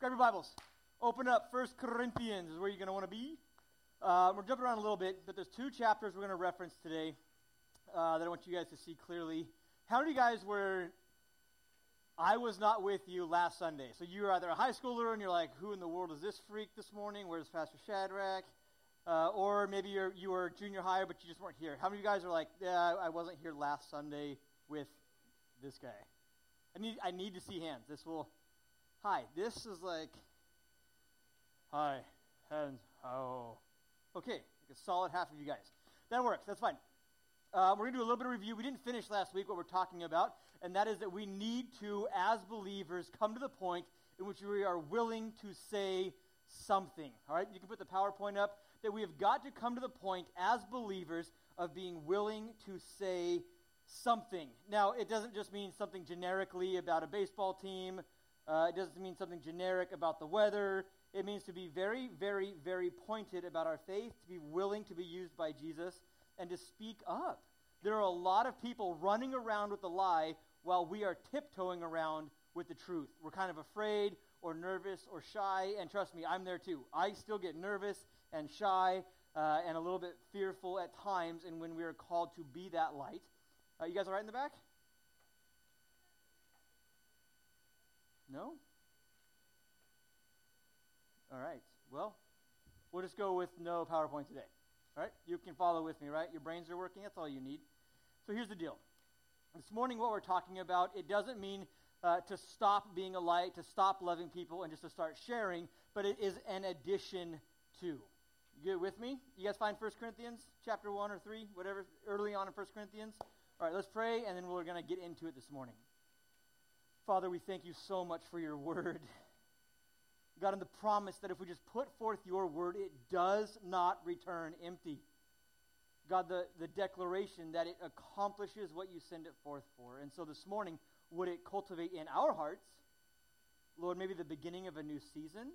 Grab your Bibles. Open up. First Corinthians is where you're going to want to be. Uh, we're jumping around a little bit, but there's two chapters we're going to reference today uh, that I want you guys to see clearly. How many of you guys were I was not with you last Sunday. So you were either a high schooler and you're like, who in the world is this freak this morning? Where's Pastor Shadrach? Uh, or maybe you're, you were junior high, but you just weren't here. How many of you guys are like, yeah, I wasn't here last Sunday with this guy? I need, I need to see hands. This will, hi, this is like, hi, hands, oh. Okay, like a solid half of you guys. That works, that's fine. Uh, we're going to do a little bit of review. We didn't finish last week what we're talking about, and that is that we need to, as believers, come to the point in which we are willing to say something. All right, you can put the PowerPoint up. That we have got to come to the point as believers of being willing to say something. Now, it doesn't just mean something generically about a baseball team. Uh, it doesn't mean something generic about the weather. It means to be very, very, very pointed about our faith, to be willing to be used by Jesus and to speak up. There are a lot of people running around with the lie while we are tiptoeing around with the truth. We're kind of afraid or nervous or shy, and trust me, I'm there too. I still get nervous and shy uh, and a little bit fearful at times, and when we are called to be that light. Uh, you guys all right in the back? No? All right. Well, we'll just go with no PowerPoint today. All right? You can follow with me, right? Your brains are working. That's all you need. So here's the deal. This morning, what we're talking about, it doesn't mean uh, to stop being a light, to stop loving people, and just to start sharing, but it is an addition to. You with me? You guys find 1 Corinthians chapter 1 or 3, whatever, early on in 1 Corinthians? All right, let's pray, and then we're going to get into it this morning. Father, we thank you so much for your word. God, and the promise that if we just put forth your word, it does not return empty. God, the, the declaration that it accomplishes what you send it forth for. And so this morning, would it cultivate in our hearts, Lord, maybe the beginning of a new season?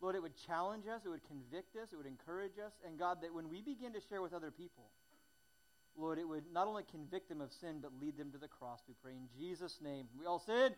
Lord, it would challenge us, it would convict us, it would encourage us. And God, that when we begin to share with other people, Lord, it would not only convict them of sin, but lead them to the cross. We pray in Jesus' name. We all said,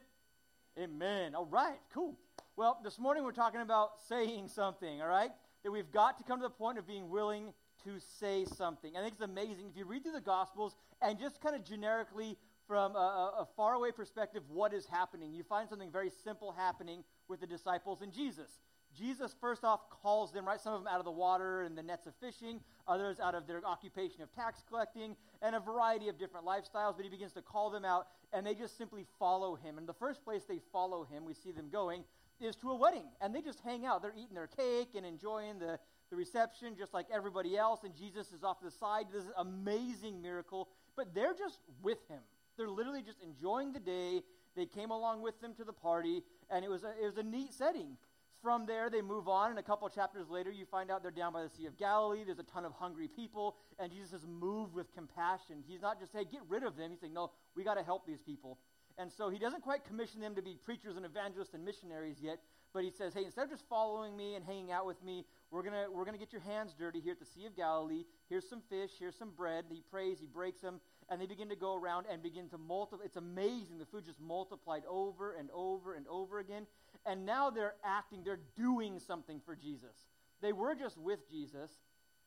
Amen. All right, cool. Well, this morning we're talking about saying something, all right? That we've got to come to the point of being willing to say something. I think it's amazing. If you read through the Gospels and just kind of generically from a, a faraway perspective, what is happening, you find something very simple happening with the disciples and Jesus. Jesus, first off, calls them, right? Some of them out of the water and the nets of fishing, others out of their occupation of tax collecting, and a variety of different lifestyles. But he begins to call them out, and they just simply follow him. And the first place they follow him, we see them going, is to a wedding. And they just hang out. They're eating their cake and enjoying the, the reception just like everybody else. And Jesus is off to the side. This is amazing miracle. But they're just with him. They're literally just enjoying the day. They came along with them to the party, and it was a, it was a neat setting. From there, they move on, and a couple chapters later, you find out they're down by the Sea of Galilee. There's a ton of hungry people, and Jesus is moved with compassion. He's not just, hey, get rid of them. He's saying, no, we got to help these people. And so he doesn't quite commission them to be preachers and evangelists and missionaries yet, but he says, hey, instead of just following me and hanging out with me, we're going we're gonna get your hands dirty here at the Sea of Galilee. Here's some fish, here's some bread. He prays, he breaks them, and they begin to go around and begin to multiply. It's amazing. The food just multiplied over and over and over again. And now they're acting, they're doing something for Jesus. They were just with Jesus.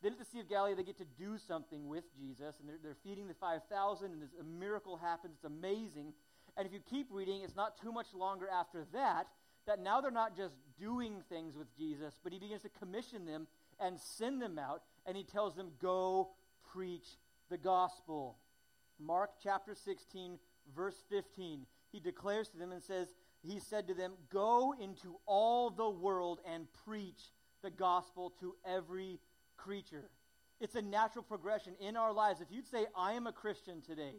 Then at the Sea of Galilee, they get to do something with Jesus, and they're, they're feeding the 5,000, and this, a miracle happens. It's amazing. And if you keep reading, it's not too much longer after that that now they're not just doing things with Jesus, but he begins to commission them and send them out, and he tells them, Go preach the gospel. Mark chapter 16, verse 15. He declares to them and says, he said to them, Go into all the world and preach the gospel to every creature. It's a natural progression in our lives. If you'd say, I am a Christian today,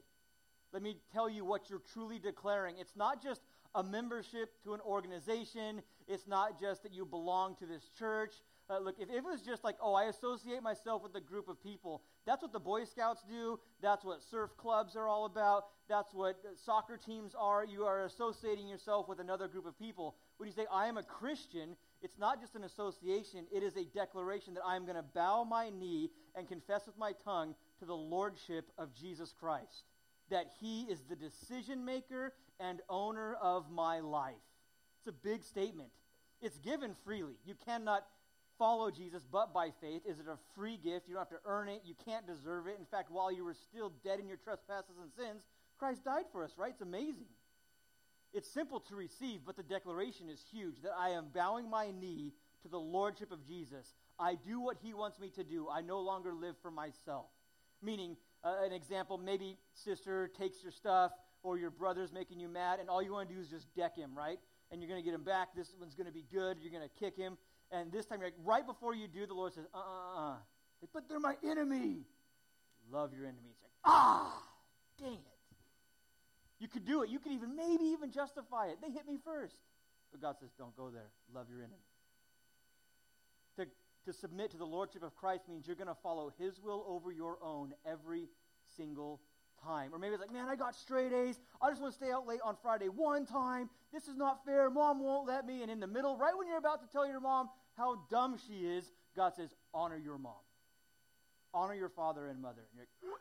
let me tell you what you're truly declaring. It's not just a membership to an organization, it's not just that you belong to this church, uh, look, if, if it was just like, oh, I associate myself with a group of people, that's what the Boy Scouts do. That's what surf clubs are all about. That's what soccer teams are. You are associating yourself with another group of people. When you say, I am a Christian, it's not just an association, it is a declaration that I am going to bow my knee and confess with my tongue to the lordship of Jesus Christ. That he is the decision maker and owner of my life. It's a big statement. It's given freely. You cannot follow Jesus but by faith. Is it a free gift? You don't have to earn it. You can't deserve it. In fact, while you were still dead in your trespasses and sins, Christ died for us, right? It's amazing. It's simple to receive, but the declaration is huge that I am bowing my knee to the lordship of Jesus. I do what he wants me to do. I no longer live for myself. Meaning, uh, an example, maybe sister takes your stuff or your brother's making you mad, and all you want to do is just deck him, right? And you're going to get him back. This one's going to be good. You're going to kick him. And this time, like, right before you do, the Lord says, uh uh uh. But they're my enemy. Love your enemies. Like, ah, dang it. You could do it. You could even, maybe even justify it. They hit me first. But God says, don't go there. Love your enemy. To, to submit to the Lordship of Christ means you're going to follow His will over your own every single time. Or maybe it's like, man, I got straight A's. I just want to stay out late on Friday one time. This is not fair. Mom won't let me. And in the middle, right when you're about to tell your mom how dumb she is, God says, honor your mom. Honor your father and mother. And you're like,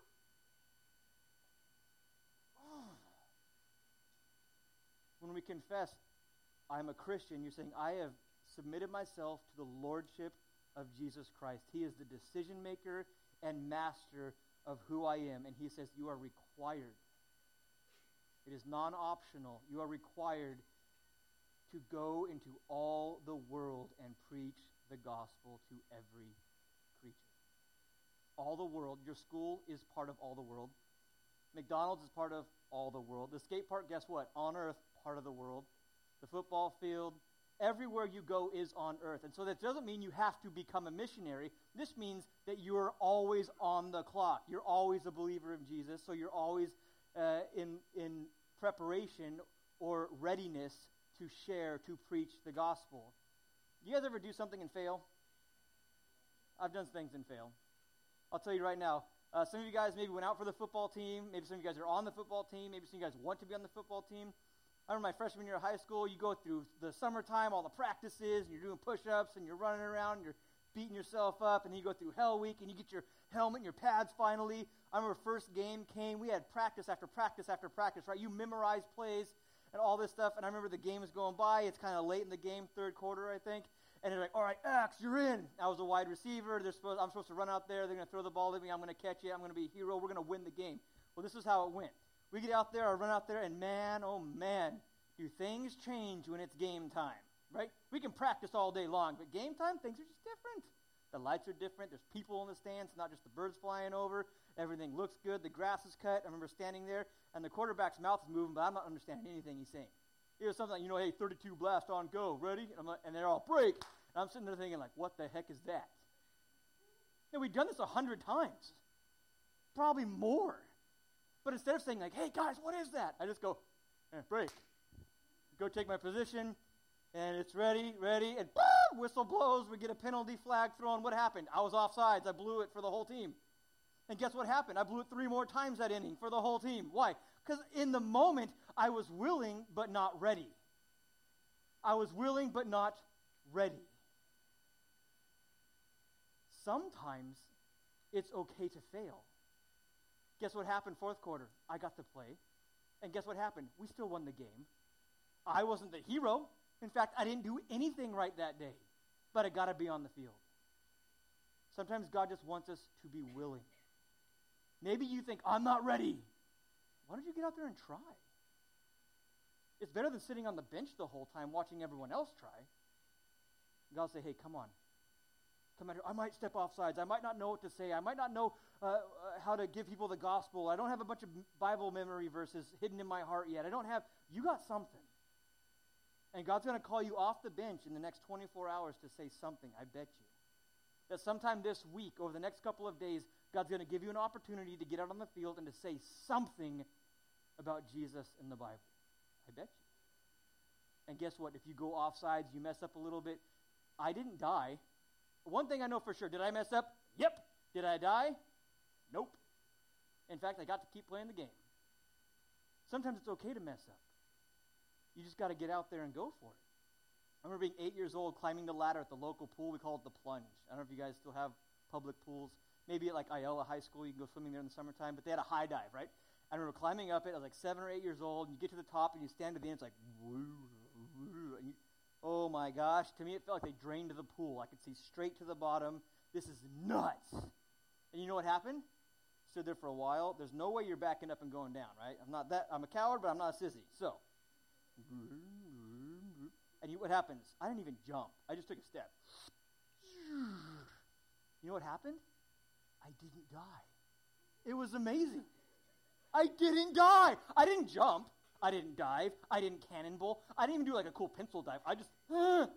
when we confess, I'm a Christian, you're saying, I have submitted myself to the lordship of Jesus Christ. He is the decision maker and master of who I am. And he says, You are required. It is non optional. You are required to go into all the world and preach the gospel to every creature. All the world. Your school is part of all the world. McDonald's is part of all the world. The skate park, guess what? On earth, part of the world. The football field, everywhere you go is on earth. And so that doesn't mean you have to become a missionary. This means that you're always on the clock. You're always a believer in Jesus, so you're always uh, in, in preparation or readiness to share, to preach the gospel. You guys ever do something and fail? I've done things and fail. I'll tell you right now. Uh, some of you guys maybe went out for the football team. Maybe some of you guys are on the football team. Maybe some of you guys want to be on the football team. I remember my freshman year of high school, you go through the summertime, all the practices, and you're doing push ups, and you're running around, and you're beating yourself up, and then you go through Hell Week, and you get your helmet and your pads finally. I remember first game came, we had practice after practice after practice, right? You memorize plays and all this stuff, and I remember the game is going by. It's kind of late in the game, third quarter, I think. And they're like, all right, Axe, you're in. I was a wide receiver. They're supposed, I'm supposed to run out there. They're going to throw the ball at me. I'm going to catch it. I'm going to be a hero. We're going to win the game. Well, this is how it went. We get out there, I run out there, and man, oh man, do things change when it's game time, right? We can practice all day long, but game time, things are just different. The lights are different. There's people in the stands, not just the birds flying over. Everything looks good. The grass is cut. I remember standing there, and the quarterback's mouth is moving, but I'm not understanding anything he's saying. It was something like, you know, hey, 32 blast on, go, ready? And, like, and they're all break. And I'm sitting there thinking, like, what the heck is that? And we've done this a hundred times, probably more. But instead of saying, like, hey, guys, what is that? I just go, eh, break. Go take my position, and it's ready, ready, and boom, whistle blows. We get a penalty flag thrown. What happened? I was offsides. I blew it for the whole team. And guess what happened? I blew it three more times that inning for the whole team. Why? Because in the moment, I was willing but not ready. I was willing but not ready. Sometimes it's okay to fail. Guess what happened fourth quarter? I got to play. And guess what happened? We still won the game. I wasn't the hero. In fact, I didn't do anything right that day. But I got to be on the field. Sometimes God just wants us to be willing. Maybe you think, I'm not ready. Why don't you get out there and try? It's better than sitting on the bench the whole time watching everyone else try. God say, hey, come on. I might step off sides. I might not know what to say. I might not know uh, uh, how to give people the gospel. I don't have a bunch of Bible memory verses hidden in my heart yet. I don't have, you got something. And God's going to call you off the bench in the next 24 hours to say something, I bet you. That sometime this week, over the next couple of days, God's going to give you an opportunity to get out on the field and to say something about Jesus in the Bible. I bet you. And guess what? If you go off sides, you mess up a little bit. I didn't die. One thing I know for sure did I mess up? Yep. Did I die? Nope. In fact, I got to keep playing the game. Sometimes it's okay to mess up. You just got to get out there and go for it. I remember being eight years old, climbing the ladder at the local pool. We call it the plunge. I don't know if you guys still have public pools. Maybe at like Ayala High School, you can go swimming there in the summertime, but they had a high dive, right? I remember climbing up it. I was like seven or eight years old, and you get to the top and you stand at the end. It's like, woo, woo, and you, Oh my gosh. To me, it felt like they drained the pool. I could see straight to the bottom. This is nuts. And you know what happened? Stood there for a while. There's no way you're backing up and going down, right? I'm not that. I'm a coward, but I'm not a sissy. So, and you, what happens? I didn't even jump. I just took a step. You know what happened? I didn't die. It was amazing. I didn't die. I didn't jump. I didn't dive. I didn't cannonball. I didn't even do like a cool pencil dive. I just. Uh.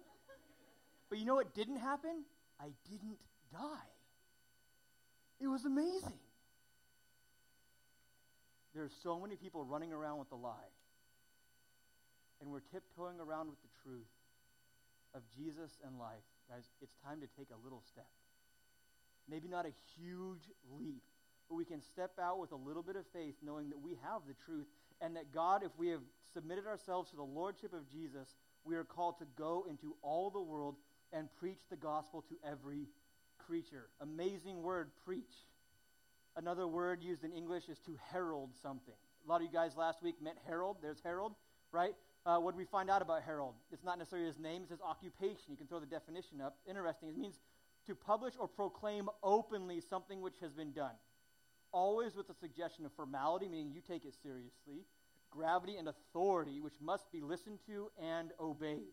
But you know what didn't happen? I didn't die. It was amazing. There are so many people running around with the lie. And we're tiptoeing around with the truth of Jesus and life. Guys, it's time to take a little step. Maybe not a huge leap, but we can step out with a little bit of faith, knowing that we have the truth and that God, if we have submitted ourselves to the Lordship of Jesus, we are called to go into all the world and preach the gospel to every creature. Amazing word, preach. Another word used in English is to herald something. A lot of you guys last week met herald. There's herald, right? Uh, what did we find out about herald? It's not necessarily his name, it's his occupation. You can throw the definition up. Interesting. It means to publish or proclaim openly something which has been done. Always with the suggestion of formality, meaning you take it seriously, gravity and authority, which must be listened to and obeyed.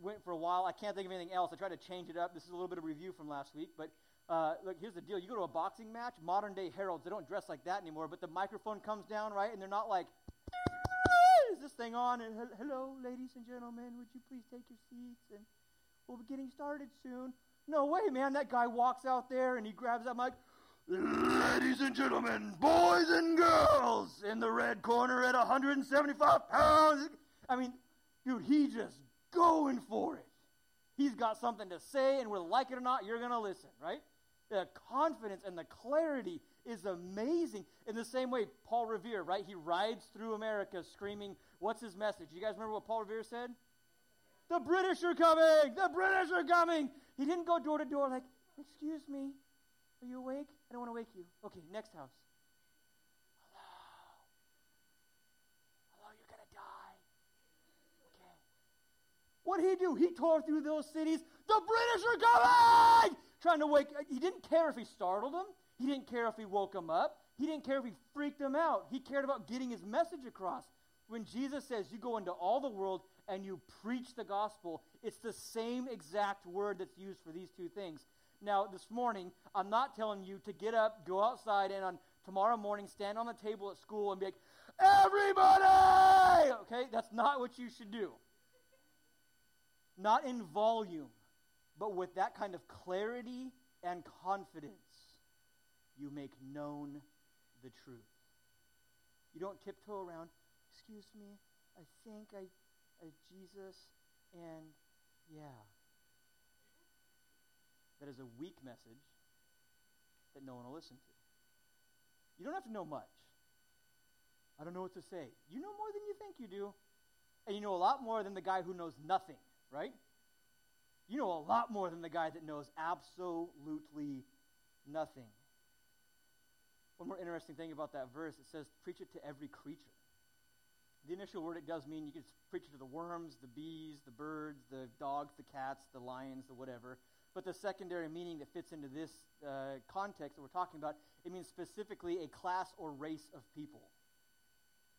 Went for a while. I can't think of anything else. I tried to change it up. This is a little bit of review from last week, but uh, look, here's the deal. You go to a boxing match, modern day heralds, they don't dress like that anymore, but the microphone comes down, right? And they're not like, is this thing on? And hello, ladies and gentlemen, would you please take your seats? And we'll be getting started soon. No way, man. That guy walks out there and he grabs that mic. Ladies and gentlemen, boys and girls, in the red corner at 175 pounds. I mean, dude, he just going for it. He's got something to say, and whether like it or not, you're going to listen, right? The confidence and the clarity is amazing. In the same way, Paul Revere, right? He rides through America screaming, What's his message? You guys remember what Paul Revere said? The British are coming! The British are coming! He didn't go door to door like, Excuse me, are you awake? I don't want to wake you. Okay, next house. Hello. Hello, you're going to die. Okay. What did he do? He tore through those cities. The British are coming! Trying to wake. He didn't care if he startled them. He didn't care if he woke them up. He didn't care if he freaked them out. He cared about getting his message across. When Jesus says you go into all the world and you preach the gospel, it's the same exact word that's used for these two things. Now, this morning, I'm not telling you to get up, go outside, and on tomorrow morning stand on the table at school and be like, everybody! Okay, that's not what you should do. Not in volume, but with that kind of clarity and confidence, you make known the truth. You don't tiptoe around, excuse me, I think I, I Jesus, and yeah. That is a weak message that no one will listen to. You don't have to know much. I don't know what to say. You know more than you think you do. And you know a lot more than the guy who knows nothing, right? You know a lot more than the guy that knows absolutely nothing. One more interesting thing about that verse it says, preach it to every creature. The initial word it does mean you can preach it to the worms, the bees, the birds, the dogs, the cats, the lions, the whatever. But the secondary meaning that fits into this uh, context that we're talking about, it means specifically a class or race of people.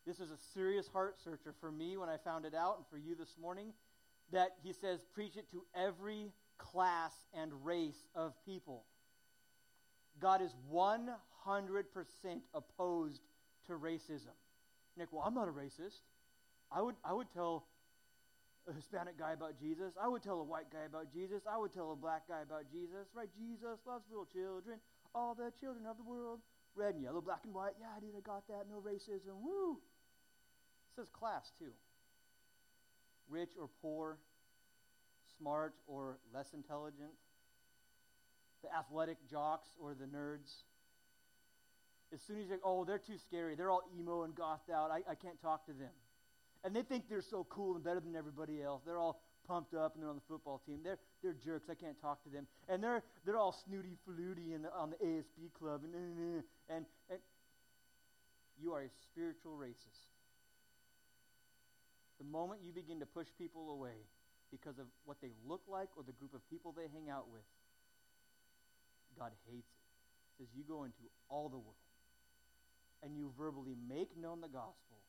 This is a serious heart searcher for me when I found it out, and for you this morning, that he says, preach it to every class and race of people. God is 100% opposed to racism. Nick, well, I'm not a racist. I would, I would tell a Hispanic guy about Jesus. I would tell a white guy about Jesus. I would tell a black guy about Jesus. Right? Jesus loves little children, all the children of the world. Red and yellow, black and white. Yeah, I dude, I got that. No racism. Woo! It says class, too. Rich or poor, smart or less intelligent, the athletic jocks or the nerds. As soon as you oh, they're too scary. They're all emo and gothed out. I, I can't talk to them and they think they're so cool and better than everybody else. They're all pumped up and they're on the football team. They're they're jerks. I can't talk to them. And they're they're all snooty fluty in the, on the ASB club and and and you are a spiritual racist. The moment you begin to push people away because of what they look like or the group of people they hang out with, God hates it. Says, You go into all the world and you verbally make known the gospel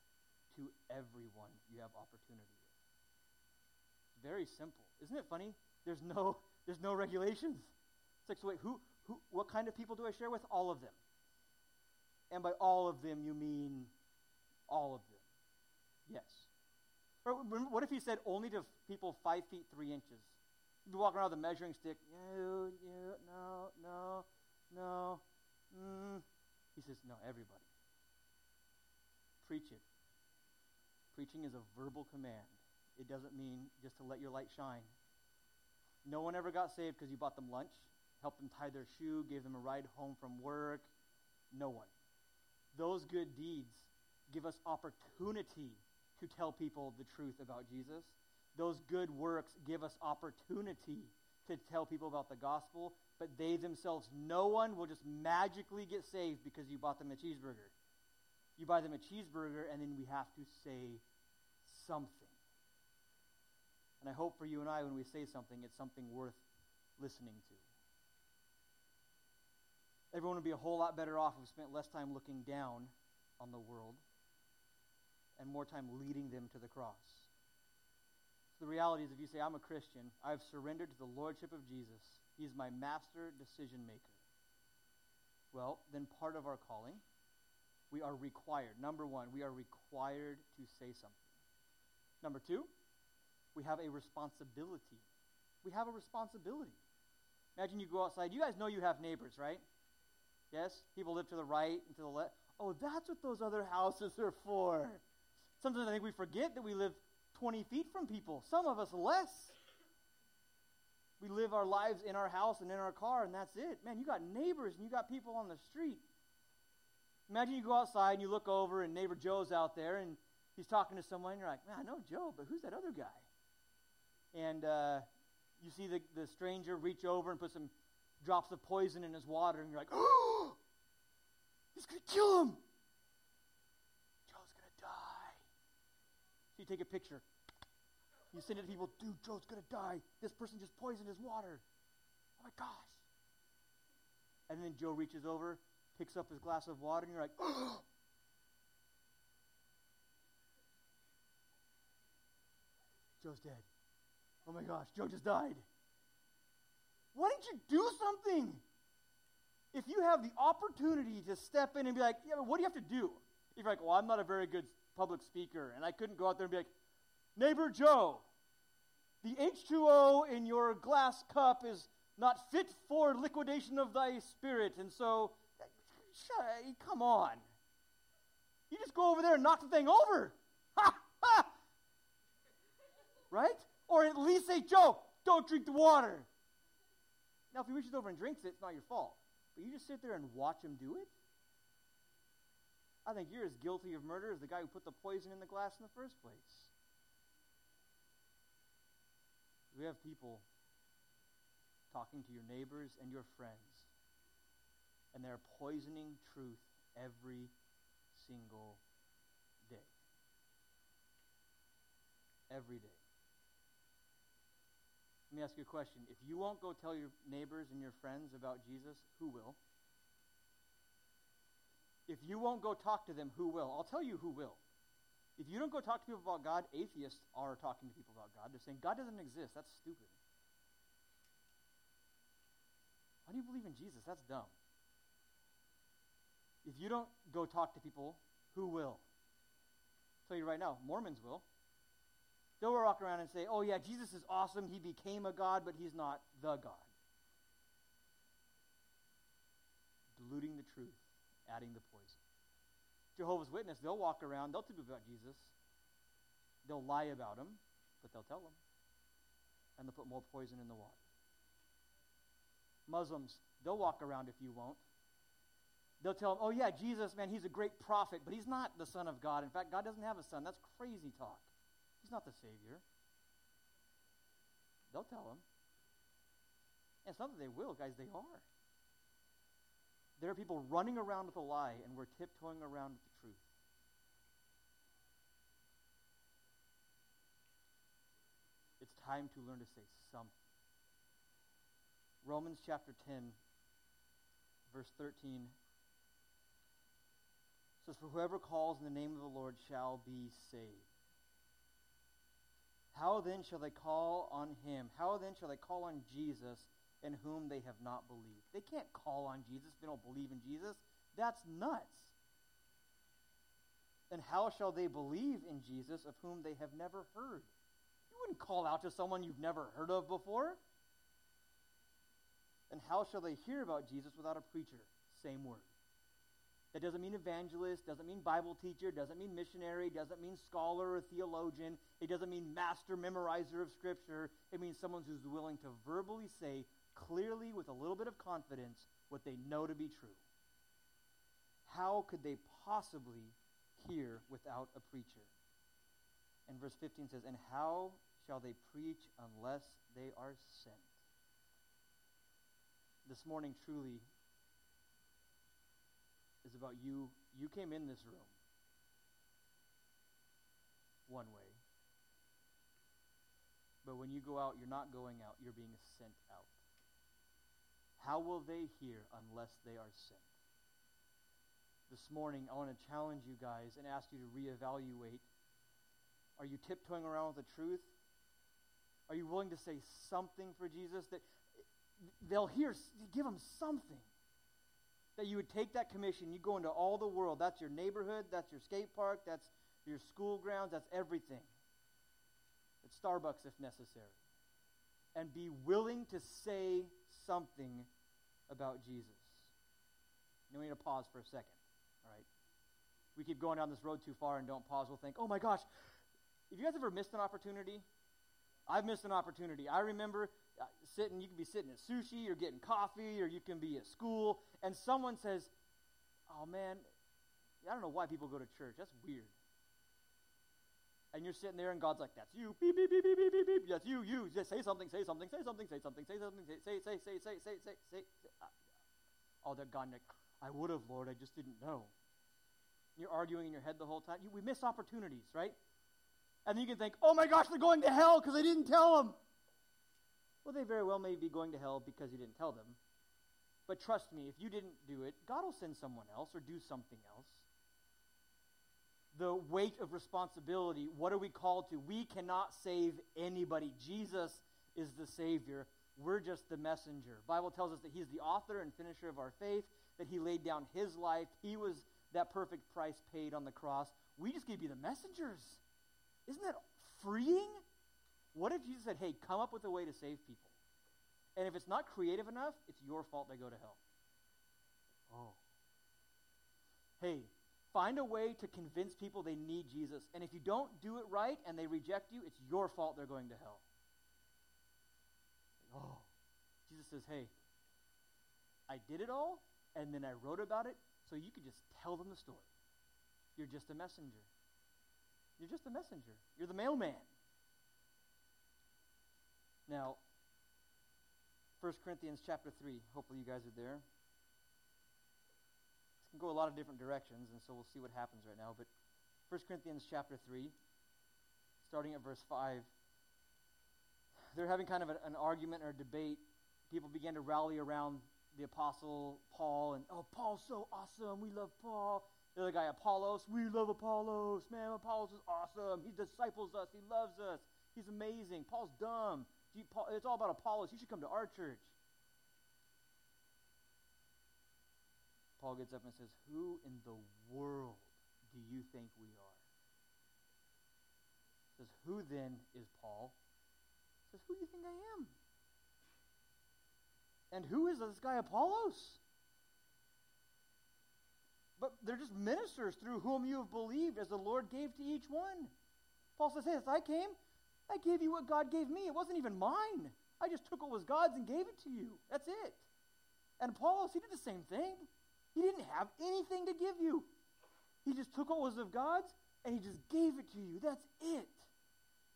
to everyone you have opportunity with. Very simple. Isn't it funny? There's no there's no regulations. It's like so wait, who who what kind of people do I share with? All of them. And by all of them you mean all of them. Yes. Or what if he said only to people five feet three inches? You'd be walking around with a measuring stick. You, you, no, no, no. Mm. He says, no, everybody. Preach it. Preaching is a verbal command. It doesn't mean just to let your light shine. No one ever got saved because you bought them lunch, helped them tie their shoe, gave them a ride home from work. No one. Those good deeds give us opportunity to tell people the truth about Jesus. Those good works give us opportunity to tell people about the gospel, but they themselves, no one will just magically get saved because you bought them a cheeseburger. You buy them a cheeseburger, and then we have to say something. And I hope for you and I, when we say something, it's something worth listening to. Everyone would be a whole lot better off if we spent less time looking down on the world and more time leading them to the cross. So the reality is, if you say, I'm a Christian, I've surrendered to the Lordship of Jesus, He's my master decision maker. Well, then part of our calling, we are required. Number one, we are required to say something. Number two, we have a responsibility. We have a responsibility. Imagine you go outside. You guys know you have neighbors, right? Yes? People live to the right and to the left. Oh, that's what those other houses are for. Sometimes I think we forget that we live 20 feet from people, some of us less. We live our lives in our house and in our car, and that's it. Man, you got neighbors and you got people on the street. Imagine you go outside and you look over, and neighbor Joe's out there, and he's talking to someone, and you're like, man, I know Joe, but who's that other guy? And uh, you see the, the stranger reach over and put some drops of poison in his water, and you're like, oh, he's going to kill him. Joe's going to die. So you take a picture. You send it to people, dude, Joe's going to die. This person just poisoned his water. Oh my gosh. And then Joe reaches over, picks up his glass of water, and you're like, oh. Joe's dead. Oh my gosh, Joe just died. Why didn't you do something? If you have the opportunity to step in and be like, yeah, but what do you have to do? If you're like, well, I'm not a very good public speaker, and I couldn't go out there and be like, Neighbor Joe, the H2O in your glass cup is not fit for liquidation of thy spirit, and so, come on. You just go over there and knock the thing over. Ha! Ha! Right? Or at least say, Joe, don't drink the water. Now, if he reaches over and drinks it, it's not your fault. But you just sit there and watch him do it? I think you're as guilty of murder as the guy who put the poison in the glass in the first place. We have people talking to your neighbors and your friends, and they're poisoning truth every single day. Every day. Let me ask you a question. If you won't go tell your neighbors and your friends about Jesus, who will? If you won't go talk to them, who will? I'll tell you who will. If you don't go talk to people about God, atheists are talking to people about God. They're saying, God doesn't exist. That's stupid. Why do you believe in Jesus? That's dumb. If you don't go talk to people, who will? I'll tell you right now, Mormons will. They'll walk around and say, oh, yeah, Jesus is awesome. He became a God, but he's not the God. Diluting the truth adding the poison. Jehovah's Witness, they'll walk around, they'll tell about Jesus. They'll lie about him, but they'll tell them. And they'll put more poison in the water. Muslims, they'll walk around if you won't. They'll tell them, oh, yeah, Jesus, man, he's a great prophet, but he's not the Son of God. In fact, God doesn't have a son. That's crazy talk. He's not the Savior. They'll tell them. And it's not that they will, guys, they are. There are people running around with a lie, and we're tiptoeing around with the truth. It's time to learn to say something. Romans chapter 10, verse 13 says, For whoever calls in the name of the Lord shall be saved. How then shall they call on him? How then shall they call on Jesus in whom they have not believed? They can't call on Jesus if they don't believe in Jesus. That's nuts. And how shall they believe in Jesus of whom they have never heard? You wouldn't call out to someone you've never heard of before. And how shall they hear about Jesus without a preacher? Same word. That doesn't mean evangelist, doesn't mean Bible teacher, doesn't mean missionary, doesn't mean scholar or theologian. It doesn't mean master memorizer of Scripture. It means someone who's willing to verbally say clearly with a little bit of confidence what they know to be true. How could they possibly hear without a preacher? And verse 15 says, And how shall they preach unless they are sent? This morning, truly, is about you. You came in this room one way. But when you go out, you're not going out, you're being sent out. How will they hear unless they are sent? This morning, I want to challenge you guys and ask you to reevaluate. Are you tiptoeing around with the truth? Are you willing to say something for Jesus that they'll hear? Give them something that you would take that commission, you go into all the world. That's your neighborhood, that's your skate park, that's your school grounds, that's everything. It's Starbucks if necessary. And be willing to say something about Jesus. Now we need to pause for a second. All right. We keep going down this road too far and don't pause. We'll think, oh my gosh, have you guys ever missed an opportunity? I've missed an opportunity. I remember uh, sitting, you can be sitting at sushi or getting coffee or you can be at school, and someone says, Oh man, I don't know why people go to church. That's weird. And you're sitting there, and God's like, That's you. Beep, beep, beep, beep, beep, beep, beep. That's you, you. Just say something, say something, say something, say something, say something, say, say, say, say, say, say, say. say. Uh, oh, they're gone. Like, I would have, Lord. I just didn't know. You're arguing in your head the whole time. You, we miss opportunities, right? And then you can think, oh my gosh, they're going to hell because I didn't tell them. Well, they very well may be going to hell because you didn't tell them. But trust me, if you didn't do it, God will send someone else or do something else. The weight of responsibility, what are we called to? We cannot save anybody. Jesus is the Savior. We're just the messenger. Bible tells us that He's the author and finisher of our faith, that He laid down His life. He was that perfect price paid on the cross. We just give you the messengers. Isn't that freeing? What if Jesus said, hey, come up with a way to save people? And if it's not creative enough, it's your fault they go to hell. Oh. Hey, find a way to convince people they need Jesus. And if you don't do it right and they reject you, it's your fault they're going to hell. Oh. Jesus says, hey, I did it all, and then I wrote about it so you could just tell them the story. You're just a messenger. You're just a messenger. You're the mailman. Now, 1 Corinthians chapter 3. Hopefully, you guys are there. This can go a lot of different directions, and so we'll see what happens right now. But 1 Corinthians chapter 3, starting at verse 5, they're having kind of an, an argument or debate. People began to rally around the apostle Paul, and oh, Paul's so awesome. We love Paul. The other guy, Apollos, we love Apollos. Man, Apollos is awesome. He disciples us. He loves us. He's amazing. Paul's dumb. You, Paul, it's all about Apollos. You should come to our church. Paul gets up and says, Who in the world do you think we are? Says, Who then is Paul? Says, Who do you think I am? And who is this guy Apollos? But they're just ministers through whom you have believed as the Lord gave to each one. Paul says, Hey, I came, I gave you what God gave me. It wasn't even mine. I just took what was God's and gave it to you. That's it. And Apollos, he did the same thing. He didn't have anything to give you. He just took what was of God's and he just gave it to you. That's it.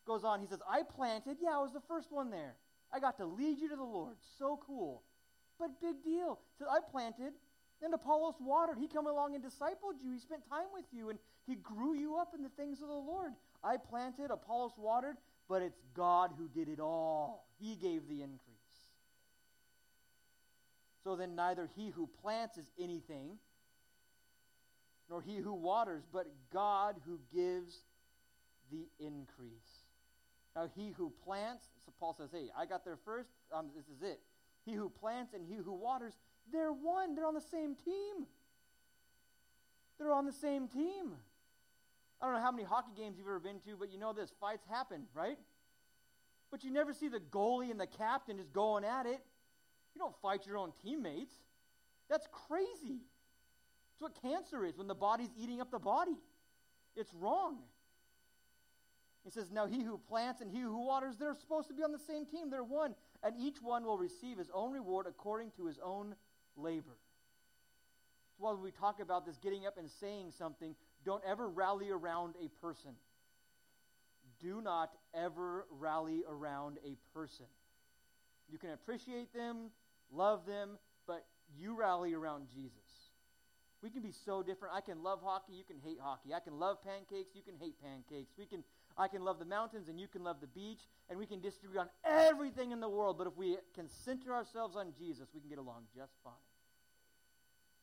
Goes on, he says, I planted. Yeah, I was the first one there. I got to lead you to the Lord. So cool. But big deal. He says, I planted, then Apollos watered. He came along and discipled you. He spent time with you and he grew you up in the things of the Lord. I planted, Apollos watered, but it's God who did it all. He gave the increase. So then, neither he who plants is anything, nor he who waters, but God who gives the increase. Now, he who plants, so Paul says, hey, I got there first, um, this is it. He who plants and he who waters, they're one. They're on the same team. They're on the same team. I don't know how many hockey games you've ever been to, but you know this fights happen, right? But you never see the goalie and the captain just going at it. You don't fight your own teammates. That's crazy. It's what cancer is when the body's eating up the body. It's wrong. He says, Now he who plants and he who waters, they're supposed to be on the same team. They're one. And each one will receive his own reward according to his own labor. So while we talk about this getting up and saying something, don't ever rally around a person. Do not ever rally around a person. You can appreciate them, love them, but you rally around Jesus. We can be so different. I can love hockey, you can hate hockey. I can love pancakes, you can hate pancakes. We can I can love the mountains and you can love the beach, and we can disagree on everything in the world, but if we can center ourselves on Jesus, we can get along just fine.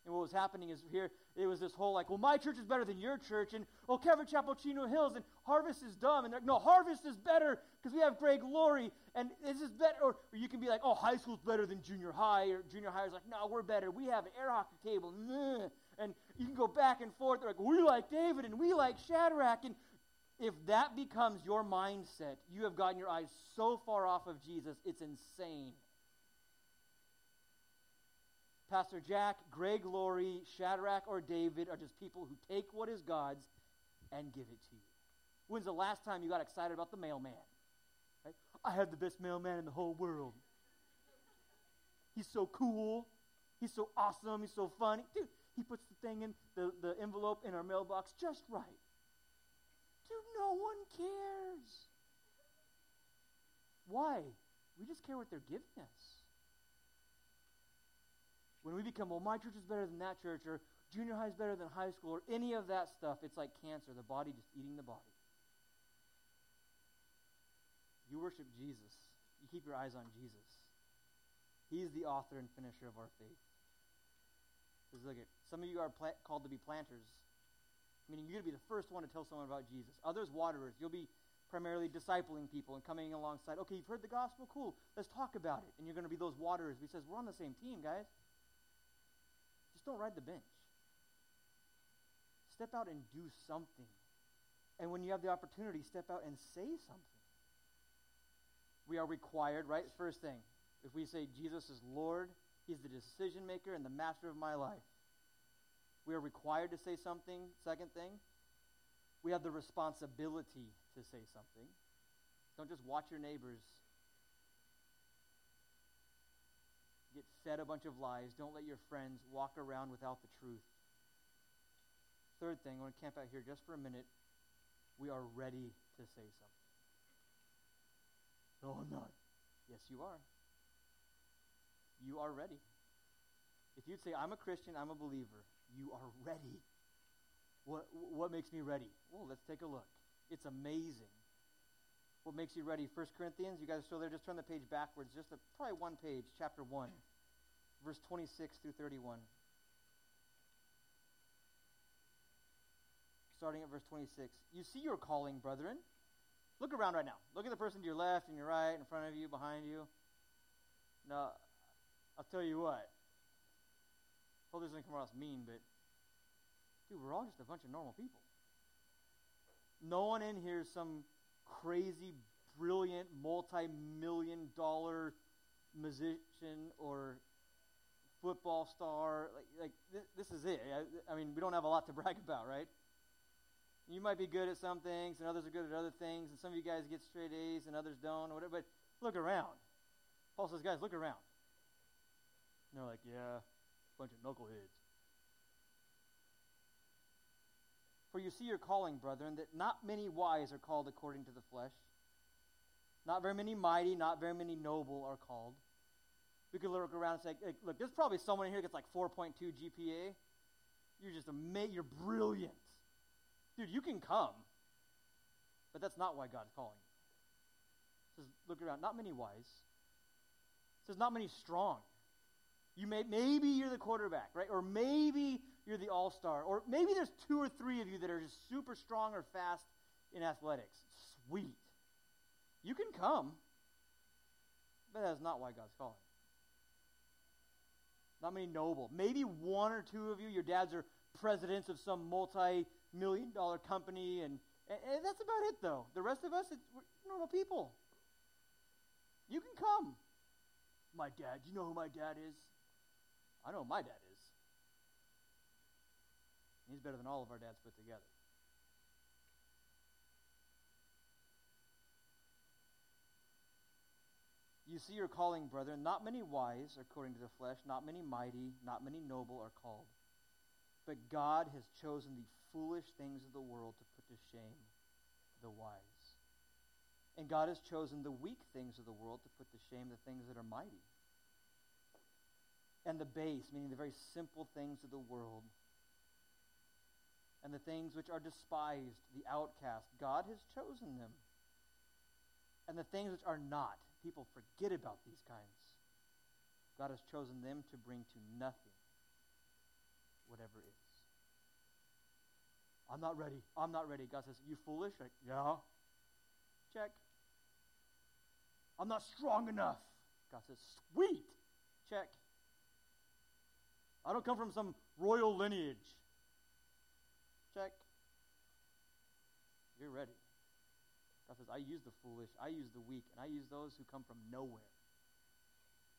And what was happening is here, it was this whole like, well, my church is better than your church, and oh, Calvary Chapel Chino Hills, and Harvest is dumb, and they're like, no, Harvest is better because we have Greg Laurie, and this is better. Or, or, you can be like, oh, high school's better than junior high, or junior high is like, no, we're better. We have an air hockey table, and you can go back and forth. They're like, we like David, and we like Shadrach, and if that becomes your mindset, you have gotten your eyes so far off of Jesus, it's insane. Pastor Jack, Greg Laurie, Shadrach, or David are just people who take what is God's and give it to you. When's the last time you got excited about the mailman? Right? I have the best mailman in the whole world. He's so cool. He's so awesome. He's so funny. Dude, he puts the thing in the, the envelope in our mailbox just right. Dude, no one cares. Why? We just care what they're giving us. When we become, well, my church is better than that church, or junior high is better than high school, or any of that stuff, it's like cancer, the body just eating the body. You worship Jesus. You keep your eyes on Jesus. He's the author and finisher of our faith. Because look at some of you are called to be planters meaning you're going to be the first one to tell someone about Jesus. Others, waterers. You'll be primarily discipling people and coming alongside. Okay, you've heard the gospel? Cool. Let's talk about it. And you're going to be those waterers. He says, we're on the same team, guys. Don't ride the bench. Step out and do something. And when you have the opportunity, step out and say something. We are required, right? First thing, if we say Jesus is Lord, He's the decision maker and the master of my life we are required to say something. Second thing, we have the responsibility to say something. Don't just watch your neighbors get fed a bunch of lies. Don't let your friends walk around without the truth. Third thing, I want to camp out here just for a minute. We are ready to say something. No, I'm not. Yes, you are. You are ready. If you'd say, I'm a Christian, I'm a believer, you are ready. What, what makes me ready? Well, let's take a look. It's amazing. What makes you ready? 1 Corinthians, you guys are still there? Just turn the page backwards, just a, probably one page, chapter 1, verse 26 through 31. Starting at verse 26. You see your calling, brethren. Look around right now. Look at the person to your left and your right, in front of you, behind you. Now, I'll tell you what. Hope this doesn't come across mean, but dude, we're all just a bunch of normal people. No one in here is some crazy, brilliant, multi-million dollar musician or football star. Like, like this, is it. I, I mean, we don't have a lot to brag about, right? You might be good at some things, and others are good at other things, and some of you guys get straight A's, and others don't, or whatever. But look around. Paul says, guys, look around. And they're like, yeah, bunch of knuckleheads. For you see your calling, brethren, that not many wise are called according to the flesh. Not very many mighty, not very many noble are called. We could look around and say, hey, look, there's probably someone in here that gets like 4.2 GPA. You're just amazing. You're brilliant. Dude, you can come. But that's not why God's calling you. says, look around, not many wise. It says, not many strong. You may, maybe you're the quarterback, right? Or maybe you're the all star. Or maybe there's two or three of you that are just super strong or fast in athletics. Sweet. You can come, but that's not why God's calling. Not many noble. Maybe one or two of you, your dads are presidents of some multi million dollar company, and, and, and, that's about it, though. The rest of us, we're normal people. You can come. My dad, you know who my dad is? I know who my dad is. He's better than all of our dads put together. You see your calling, brethren. Not many wise, according to the flesh, not many mighty, not many noble are called. But God has chosen the foolish things of the world to put to shame the wise. And God has chosen the weak things of the world to put to shame the things that are mighty. And the base, meaning the very simple things of the world, and the things which are despised, the outcast, God has chosen them. And the things which are not, people forget about these kinds. God has chosen them to bring to nothing whatever is. I'm not ready. I'm not ready. God says, You foolish? Like, yeah. Check. I'm not strong enough. God says, Sweet. Check. I don't come from some royal lineage. Check. You're ready. God says, I use the foolish, I use the weak, and I use those who come from nowhere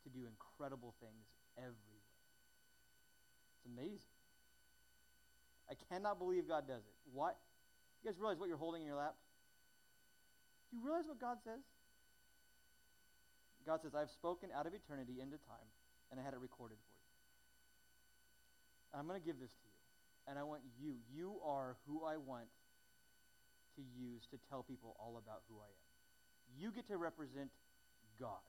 to do incredible things everywhere. It's amazing. I cannot believe God does it. What? You guys realize what you're holding in your lap? Do you realize what God says? God says, I've spoken out of eternity into time, and I had it recorded for you. And I'm going to give this to you. And I want you. You are who I want to use to tell people all about who I am. You get to represent God.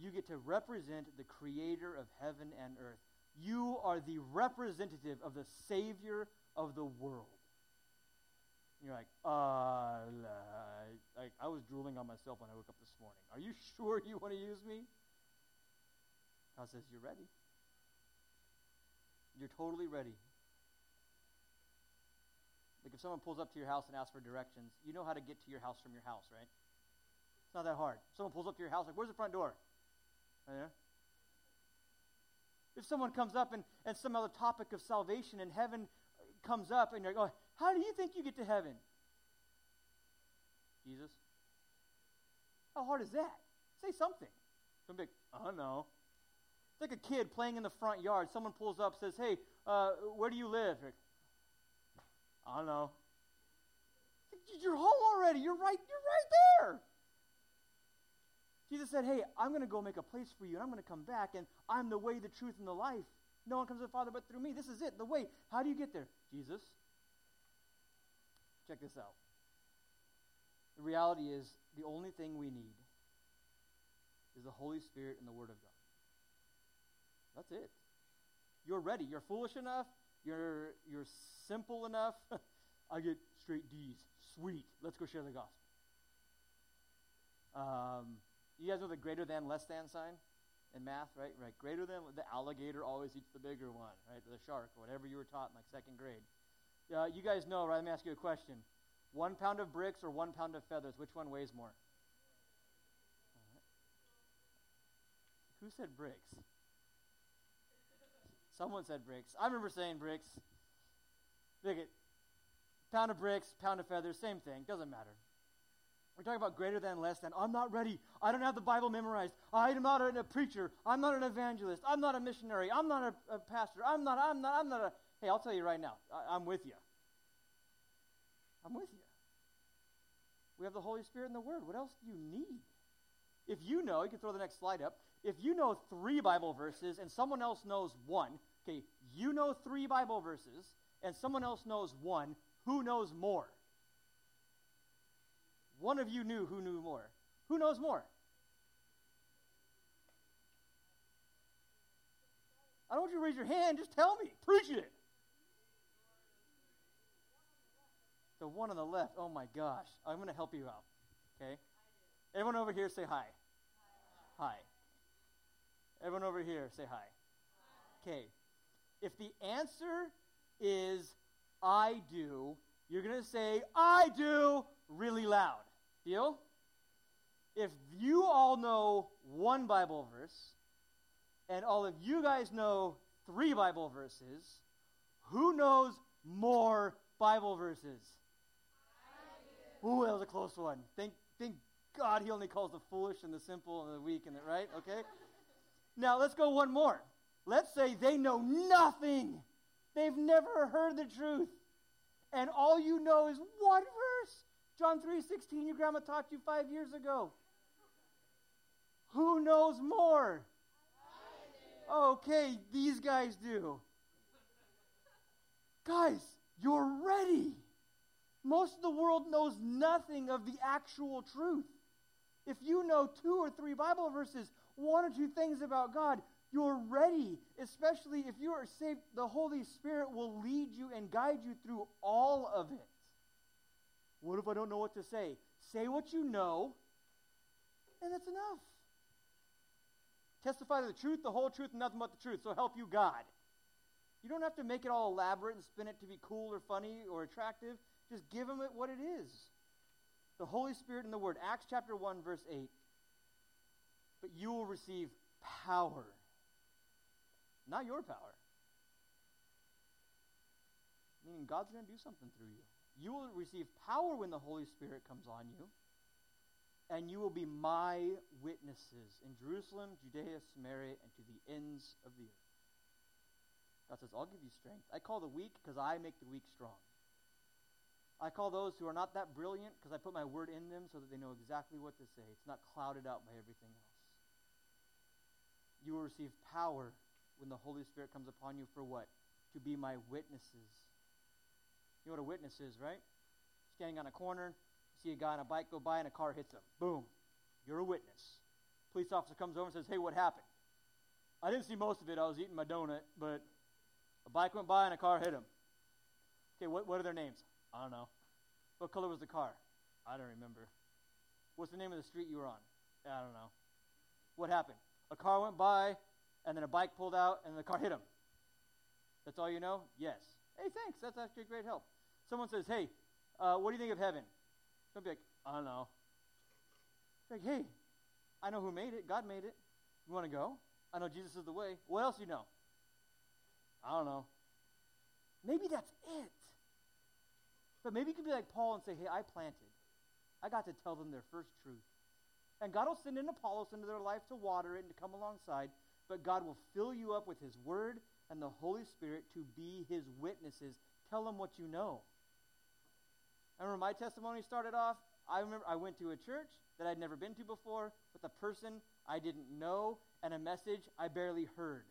You get to represent the creator of heaven and earth. You are the representative of the Savior of the world. You're like, uh, like I was drooling on myself when I woke up this morning. Are you sure you want to use me? God says, You're ready. You're totally ready. Like if someone pulls up to your house and asks for directions, you know how to get to your house from your house, right? It's not that hard. Someone pulls up to your house, like, where's the front door? Right there. If someone comes up and, and some other topic of salvation and heaven comes up and you're like, oh, how do you think you get to heaven? Jesus. How hard is that? Say something. Don't be like, I don't know. It's like a kid playing in the front yard. Someone pulls up, says, "Hey, uh, where do you live?" Like, I don't know. You're home already. You're right. You're right there. Jesus said, Hey, I'm going to go make a place for you, and I'm going to come back, and I'm the way, the truth, and the life. No one comes to the Father but through me. This is it, the way. How do you get there? Jesus. Check this out. The reality is, the only thing we need is the Holy Spirit and the Word of God. That's it. You're ready. You're foolish enough. You're, you're simple enough. I get straight D's. Sweet. Let's go share the gospel. Um, you guys know the greater than, less than sign in math, right? Right. Greater than, the alligator always eats the bigger one, right? The shark, whatever you were taught in like second grade. Uh, you guys know, right? Let me ask you a question. One pound of bricks or one pound of feathers, which one weighs more? Who said bricks? Someone said bricks. I remember saying bricks. At pound of bricks, pound of feathers, same thing. Doesn't matter. We're talking about greater than, less than. I'm not ready. I don't have the Bible memorized. I'm not a, a preacher. I'm not an evangelist. I'm not a missionary. I'm not a, a, pastor. I'm not, I'm not, I'm not a. Hey, I'll tell you right now. I, I'm with you. I'm with you. We have the Holy Spirit and the Word. What else do you need? If you know, you can throw the next slide up. If you know three Bible verses and someone else knows one, okay, you know three Bible verses and someone else knows one, who knows more? One of you knew who knew more. Who knows more? I don't want you to raise your hand. Just tell me. Preach it. The one on the left. Oh my gosh. I'm going to help you out. Okay? Everyone over here say hi. Hi. Everyone over here say hi. Okay. If the answer is I do, you're going to say I do really loud. Deal? If you all know one Bible verse, and all of you guys know three Bible verses, who knows more Bible verses? Ooh, that was a close one. Thank, thank God he only calls the foolish and the simple and the weak and the right, okay? Now let's go one more. Let's say they know nothing. They've never heard the truth. And all you know is one verse? John 3:16 your grandma taught you 5 years ago. Who knows more? Okay, these guys do. Guys, you're ready. Most of the world knows nothing of the actual truth. If you know two or three Bible verses, one or two things about God, you're ready, especially if you are saved. The Holy Spirit will lead you and guide you through all of it. What if I don't know what to say? Say what you know, and that's enough. Testify to the truth, the whole truth, nothing but the truth. So help you God. You don't have to make it all elaborate and spin it to be cool or funny or attractive. Just give him it what it is. The Holy Spirit and the Word. Acts chapter 1, verse 8. But you will receive power. Not your power. Meaning God's going to do something through you. You will receive power when the Holy Spirit comes on you and you will be my witnesses in Jerusalem, Judea, Samaria, and to the ends of the earth. God says, I'll give you strength. I call the weak because I make the weak strong. I call those who are not that brilliant because I put my word in them so that they know exactly what to say. It's not clouded out by everything else. You will receive power when the Holy Spirit comes upon you for what? To be my witnesses. You know what a witness is, right? Standing on a corner, see a guy on a bike go by and a car hits him. Boom. You're a witness. Police officer comes over and says, Hey, what happened? I didn't see most of it. I was eating my donut, but a bike went by and a car hit him. Okay, what, what are their names? I don't know. What color was the car? I don't remember. What's the name of the street you were on? I don't know. What happened? A car went by, and then a bike pulled out, and the car hit him. That's all you know? Yes. Hey, thanks. That's actually great help. Someone says, Hey, uh, what do you think of heaven? Don't be like, I don't know. Like, hey, I know who made it. God made it. You want to go? I know Jesus is the way. What else do you know? I don't know. Maybe that's it. But maybe you could be like Paul and say, hey, I planted. I got to tell them their first truth. And God will send an Apollos into their life to water it and to come alongside, but God will fill you up with His Word and the Holy Spirit to be His witnesses. Tell them what you know. I remember my testimony started off. I remember I went to a church that I'd never been to before with a person I didn't know and a message I barely heard.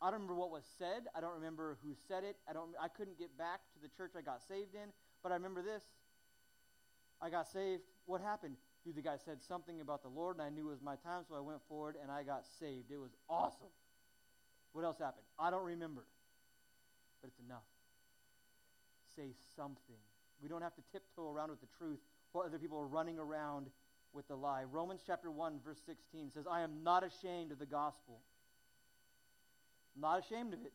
I don't remember what was said. I don't remember who said it. I don't. I couldn't get back to the church I got saved in. But I remember this. I got saved. What happened? The guy said something about the Lord, and I knew it was my time, so I went forward and I got saved. It was awesome. What else happened? I don't remember. But it's enough say something. We don't have to tiptoe around with the truth while other people are running around with the lie. Romans chapter 1, verse 16 says, I am not ashamed of the gospel. not ashamed of it,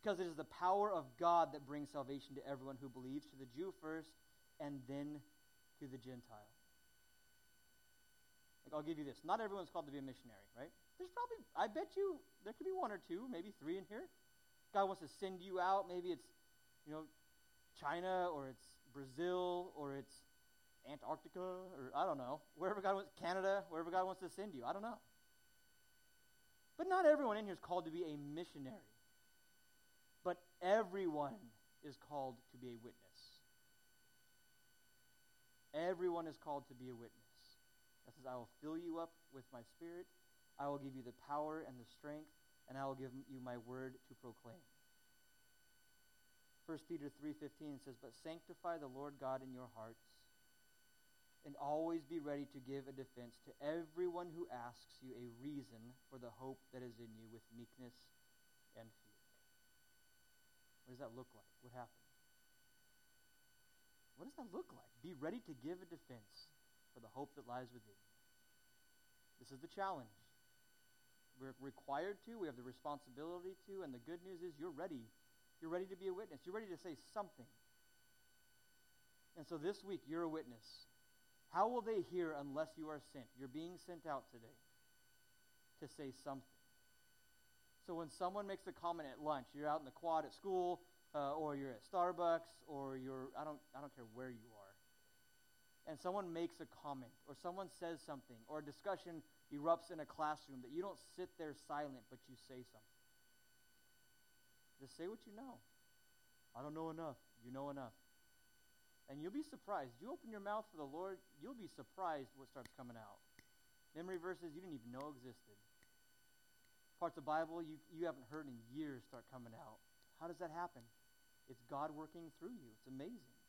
because it is the power of God that brings salvation to everyone who believes, to the Jew first, and then to the Gentile. Like, I'll give you this. Not everyone's called to be a missionary, right? There's probably, I bet you, there could be one or two, maybe three in here. God wants to send you out. Maybe it's, you know, China or it's Brazil or it's Antarctica or I don't know, wherever God wants, Canada, wherever God wants to send you. I don't know. But not everyone in here is called to be a missionary. But everyone is called to be a witness. Everyone is called to be a witness. That says, I will fill you up with my spirit. I will give you the power and the strength, and I will give you my word to proclaim. 1 Peter 3:15 says, "But sanctify the Lord God in your hearts, and always be ready to give a defense to everyone who asks you a reason for the hope that is in you with meekness and fear." What does that look like? What happened? What does that look like? Be ready to give a defense. For the hope that lies within you. This is the challenge. We're required to, we have the responsibility to, and the good news is you're ready. You're ready to be a witness. You're ready to say something. And so this week, you're a witness. How will they hear unless you are sent? You're being sent out today to say something. So when someone makes a comment at lunch, you're out in the quad at school, uh, or you're at Starbucks, or you're I don't I don't care where you and someone makes a comment, or someone says something, or a discussion erupts in a classroom, that you don't sit there silent, but you say something. Just say what you know. I don't know enough. You know enough. And you'll be surprised. You open your mouth for the Lord, you'll be surprised what starts coming out. Memory verses you didn't even know existed. Parts of Bible you, you haven't heard in years start coming out. How does that happen? It's God working through you. It's amazing.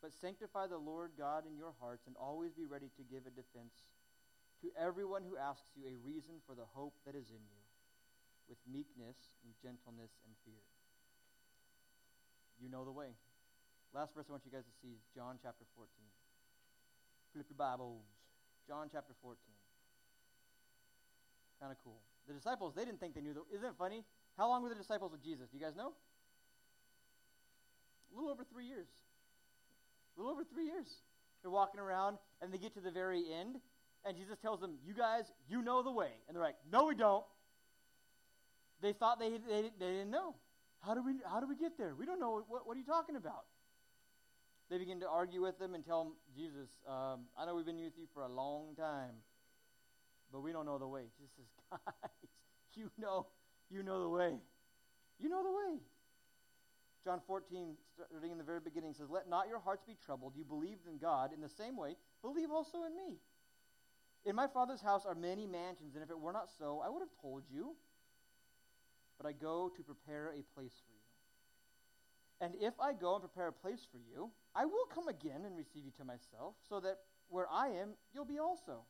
But sanctify the Lord God in your hearts and always be ready to give a defense to everyone who asks you a reason for the hope that is in you, with meekness and gentleness and fear. You know the way. Last verse I want you guys to see is John chapter 14. Flip your Bibles. John chapter 14. Kind of cool. The disciples, they didn't think they knew. The, isn't it funny? How long were the disciples with Jesus? Do you guys know? A little over three years. A little over three years. They're walking around, and they get to the very end, and Jesus tells them, You guys, you know the way. And they're like, No, we don't. They thought they, they, they didn't know. How do, we, how do we get there? We don't know. What, what are you talking about? They begin to argue with them and tell them, Jesus, um, I know we've been with you for a long time, but we don't know the way. Jesus says, guys, you know, you know the way. You know the way. John 14, starting in the very beginning, says, Let not your hearts be troubled. You believed in God. In the same way, believe also in me. In my Father's house are many mansions, and if it were not so, I would have told you. But I go to prepare a place for you. And if I go and prepare a place for you, I will come again and receive you to myself, so that where I am, you'll be also.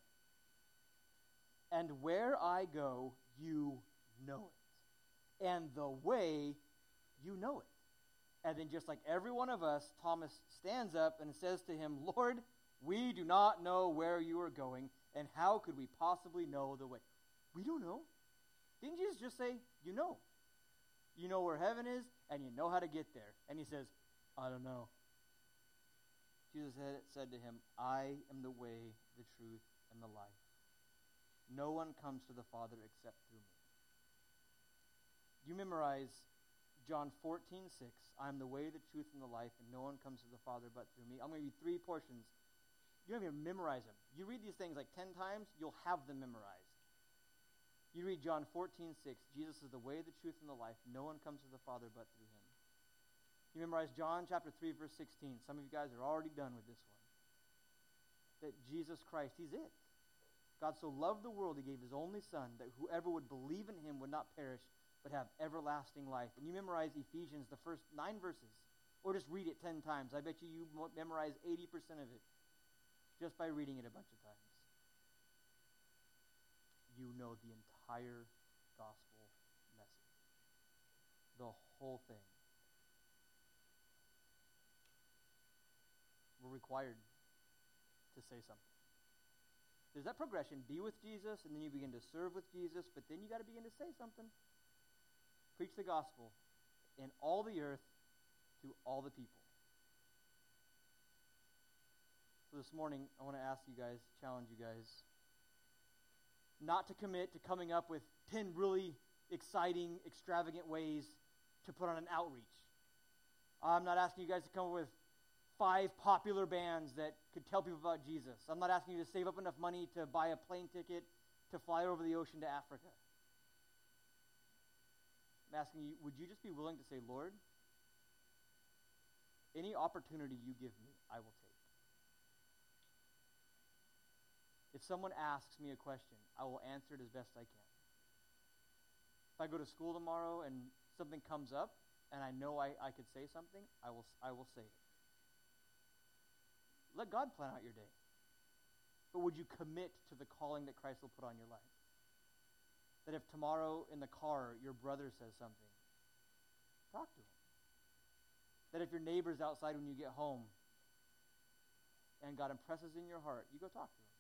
And where I go, you know it. And the way, you know it. And then, just like every one of us, Thomas stands up and says to him, Lord, we do not know where you are going, and how could we possibly know the way? We don't know. Didn't Jesus just say, You know? You know where heaven is, and you know how to get there. And he says, I don't know. Jesus said to him, I am the way, the truth, and the life. No one comes to the Father except through me. You memorize John 14, 6. I am the way, the truth, and the life, and no one comes to the Father but through me. I'm going to you three portions you don't even memorize them. You read these things like 10 times, you'll have them memorized. You read John 14, 6. Jesus is the way, the truth, and the life. No one comes to the Father but through him. You memorize John chapter 3, verse 16. Some of you guys are already done with this one. That Jesus Christ, he's it. God so loved the world, he gave his only Son, that whoever would believe in him would not perish, but have everlasting life. And you memorize Ephesians, the first nine verses, or just read it 10 times. I bet you you memorize 80% of it just by reading it a bunch of times. You know the entire gospel message, the whole thing. We're required to say something. There's that progression be with Jesus, and then you begin to serve with Jesus, but then you got to begin to say something. Preach the gospel in all the earth to all the people. So this morning, I want to ask you guys, challenge you guys, not to commit to coming up with 10 really exciting, extravagant ways to put on an outreach. I'm not asking you guys to come up with five popular bands that could tell people about Jesus. I'm not asking you to save up enough money to buy a plane ticket to fly over the ocean to Africa. I'm asking you, would you just be willing to say, Lord, any opportunity you give me, I will take. If someone asks me a question, I will answer it as best I can. If I go to school tomorrow and something comes up and I know I, I could say something, I will, I will say it. Let God plan out your day. But would you commit to the calling that Christ will put on your life? That if tomorrow in the car your brother says something, talk to him. That if your neighbor's outside when you get home, and God impresses in your heart, you go talk to him.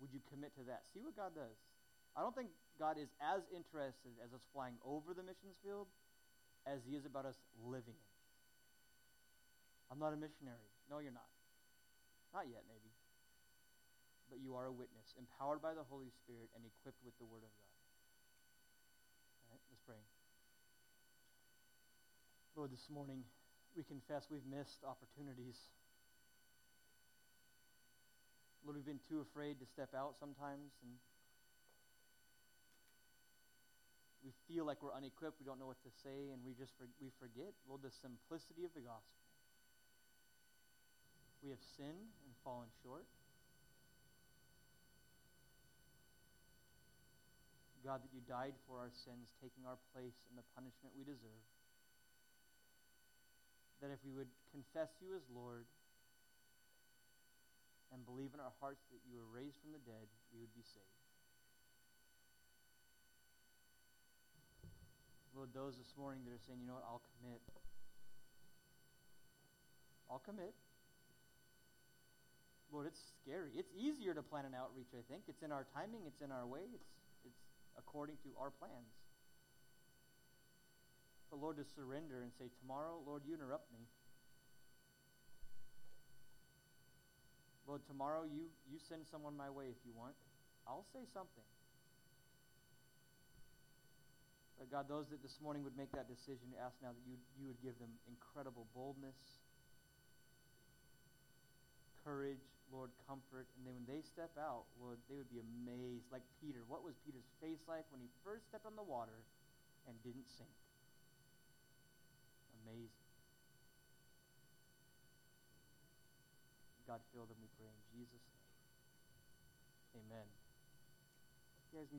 Would you commit to that? See what God does. I don't think God is as interested as us flying over the missions field as he is about us living it. I'm not a missionary. No, you're not. Not yet, maybe. But you are a witness, empowered by the Holy Spirit and equipped with the Word of God. All right, let's pray. Lord, this morning we confess we've missed opportunities. Lord, we've been too afraid to step out sometimes, and we feel like we're unequipped. We don't know what to say, and we just we forget, Lord, the simplicity of the gospel. We have sinned and fallen short. God, that you died for our sins, taking our place in the punishment we deserve. That if we would confess you as Lord and believe in our hearts that you were raised from the dead, we would be saved. Lord, those this morning that are saying, you know what, I'll commit. I'll commit. Lord, it's scary. It's easier to plan an outreach, I think. It's in our timing, it's in our way, it's, according to our plans. But Lord, to surrender and say, Tomorrow, Lord, you interrupt me. Lord, tomorrow you, you send someone my way if you want. I'll say something. But God, those that this morning would make that decision, ask now that you, you would give them incredible boldness, courage, Lord, comfort. And then when they step out, Lord, they would be amazed. Like Peter, what was Peter's face like when he first stepped on the water and didn't sink? Amazing. God, fill them, we pray in Jesus' name. Amen. You guys